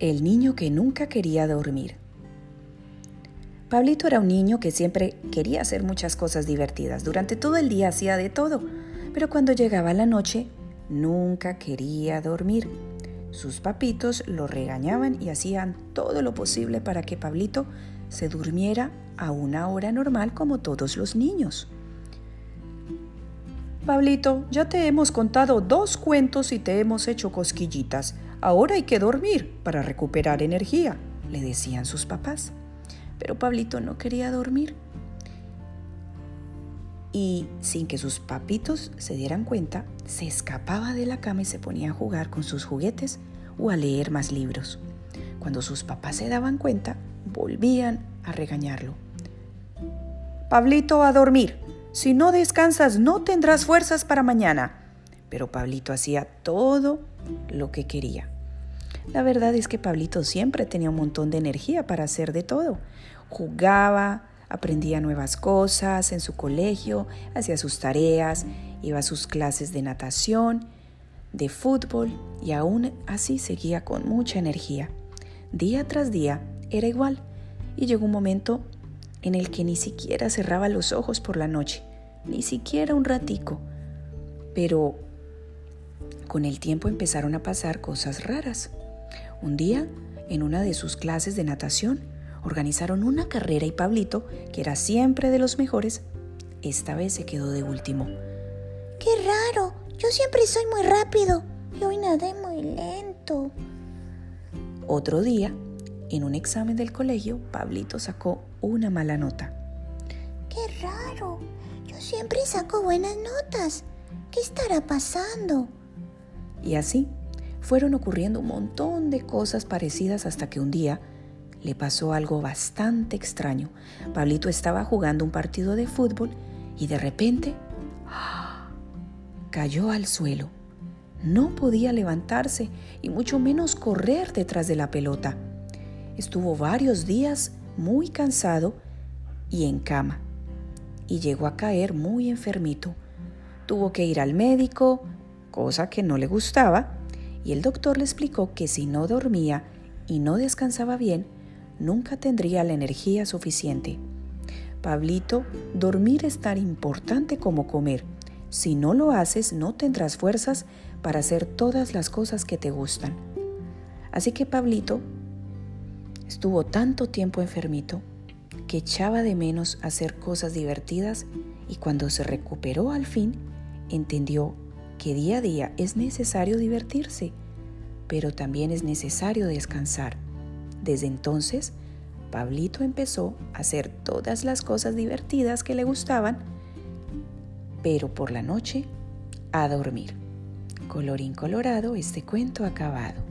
El niño que nunca quería dormir. Pablito era un niño que siempre quería hacer muchas cosas divertidas. Durante todo el día hacía de todo, pero cuando llegaba la noche nunca quería dormir. Sus papitos lo regañaban y hacían todo lo posible para que Pablito se durmiera a una hora normal como todos los niños. Pablito, ya te hemos contado dos cuentos y te hemos hecho cosquillitas. Ahora hay que dormir para recuperar energía, le decían sus papás. Pero Pablito no quería dormir. Y sin que sus papitos se dieran cuenta, se escapaba de la cama y se ponía a jugar con sus juguetes o a leer más libros. Cuando sus papás se daban cuenta, volvían a regañarlo. Pablito, a dormir, si no descansas no tendrás fuerzas para mañana. Pero Pablito hacía todo lo que quería. La verdad es que Pablito siempre tenía un montón de energía para hacer de todo. Jugaba, aprendía nuevas cosas en su colegio, hacía sus tareas, iba a sus clases de natación, de fútbol y aún así seguía con mucha energía. Día tras día era igual y llegó un momento en el que ni siquiera cerraba los ojos por la noche, ni siquiera un ratico. Pero con el tiempo empezaron a pasar cosas raras. Un día, en una de sus clases de natación, organizaron una carrera y Pablito, que era siempre de los mejores, esta vez se quedó de último. ¡Qué raro! Yo siempre soy muy rápido y hoy nadé muy lento. Otro día, en un examen del colegio, Pablito sacó una mala nota. ¡Qué raro! Yo siempre saco buenas notas. ¿Qué estará pasando? Y así fueron ocurriendo un montón de cosas parecidas hasta que un día le pasó algo bastante extraño. Pablito estaba jugando un partido de fútbol y de repente ¡ah! cayó al suelo. No podía levantarse y mucho menos correr detrás de la pelota. Estuvo varios días muy cansado y en cama y llegó a caer muy enfermito. Tuvo que ir al médico, cosa que no le gustaba, y el doctor le explicó que si no dormía y no descansaba bien, nunca tendría la energía suficiente. Pablito, dormir es tan importante como comer. Si no lo haces, no tendrás fuerzas para hacer todas las cosas que te gustan. Así que Pablito Estuvo tanto tiempo enfermito que echaba de menos hacer cosas divertidas y cuando se recuperó al fin, entendió que día a día es necesario divertirse, pero también es necesario descansar. Desde entonces, Pablito empezó a hacer todas las cosas divertidas que le gustaban, pero por la noche a dormir. Colorín colorado, este cuento acabado.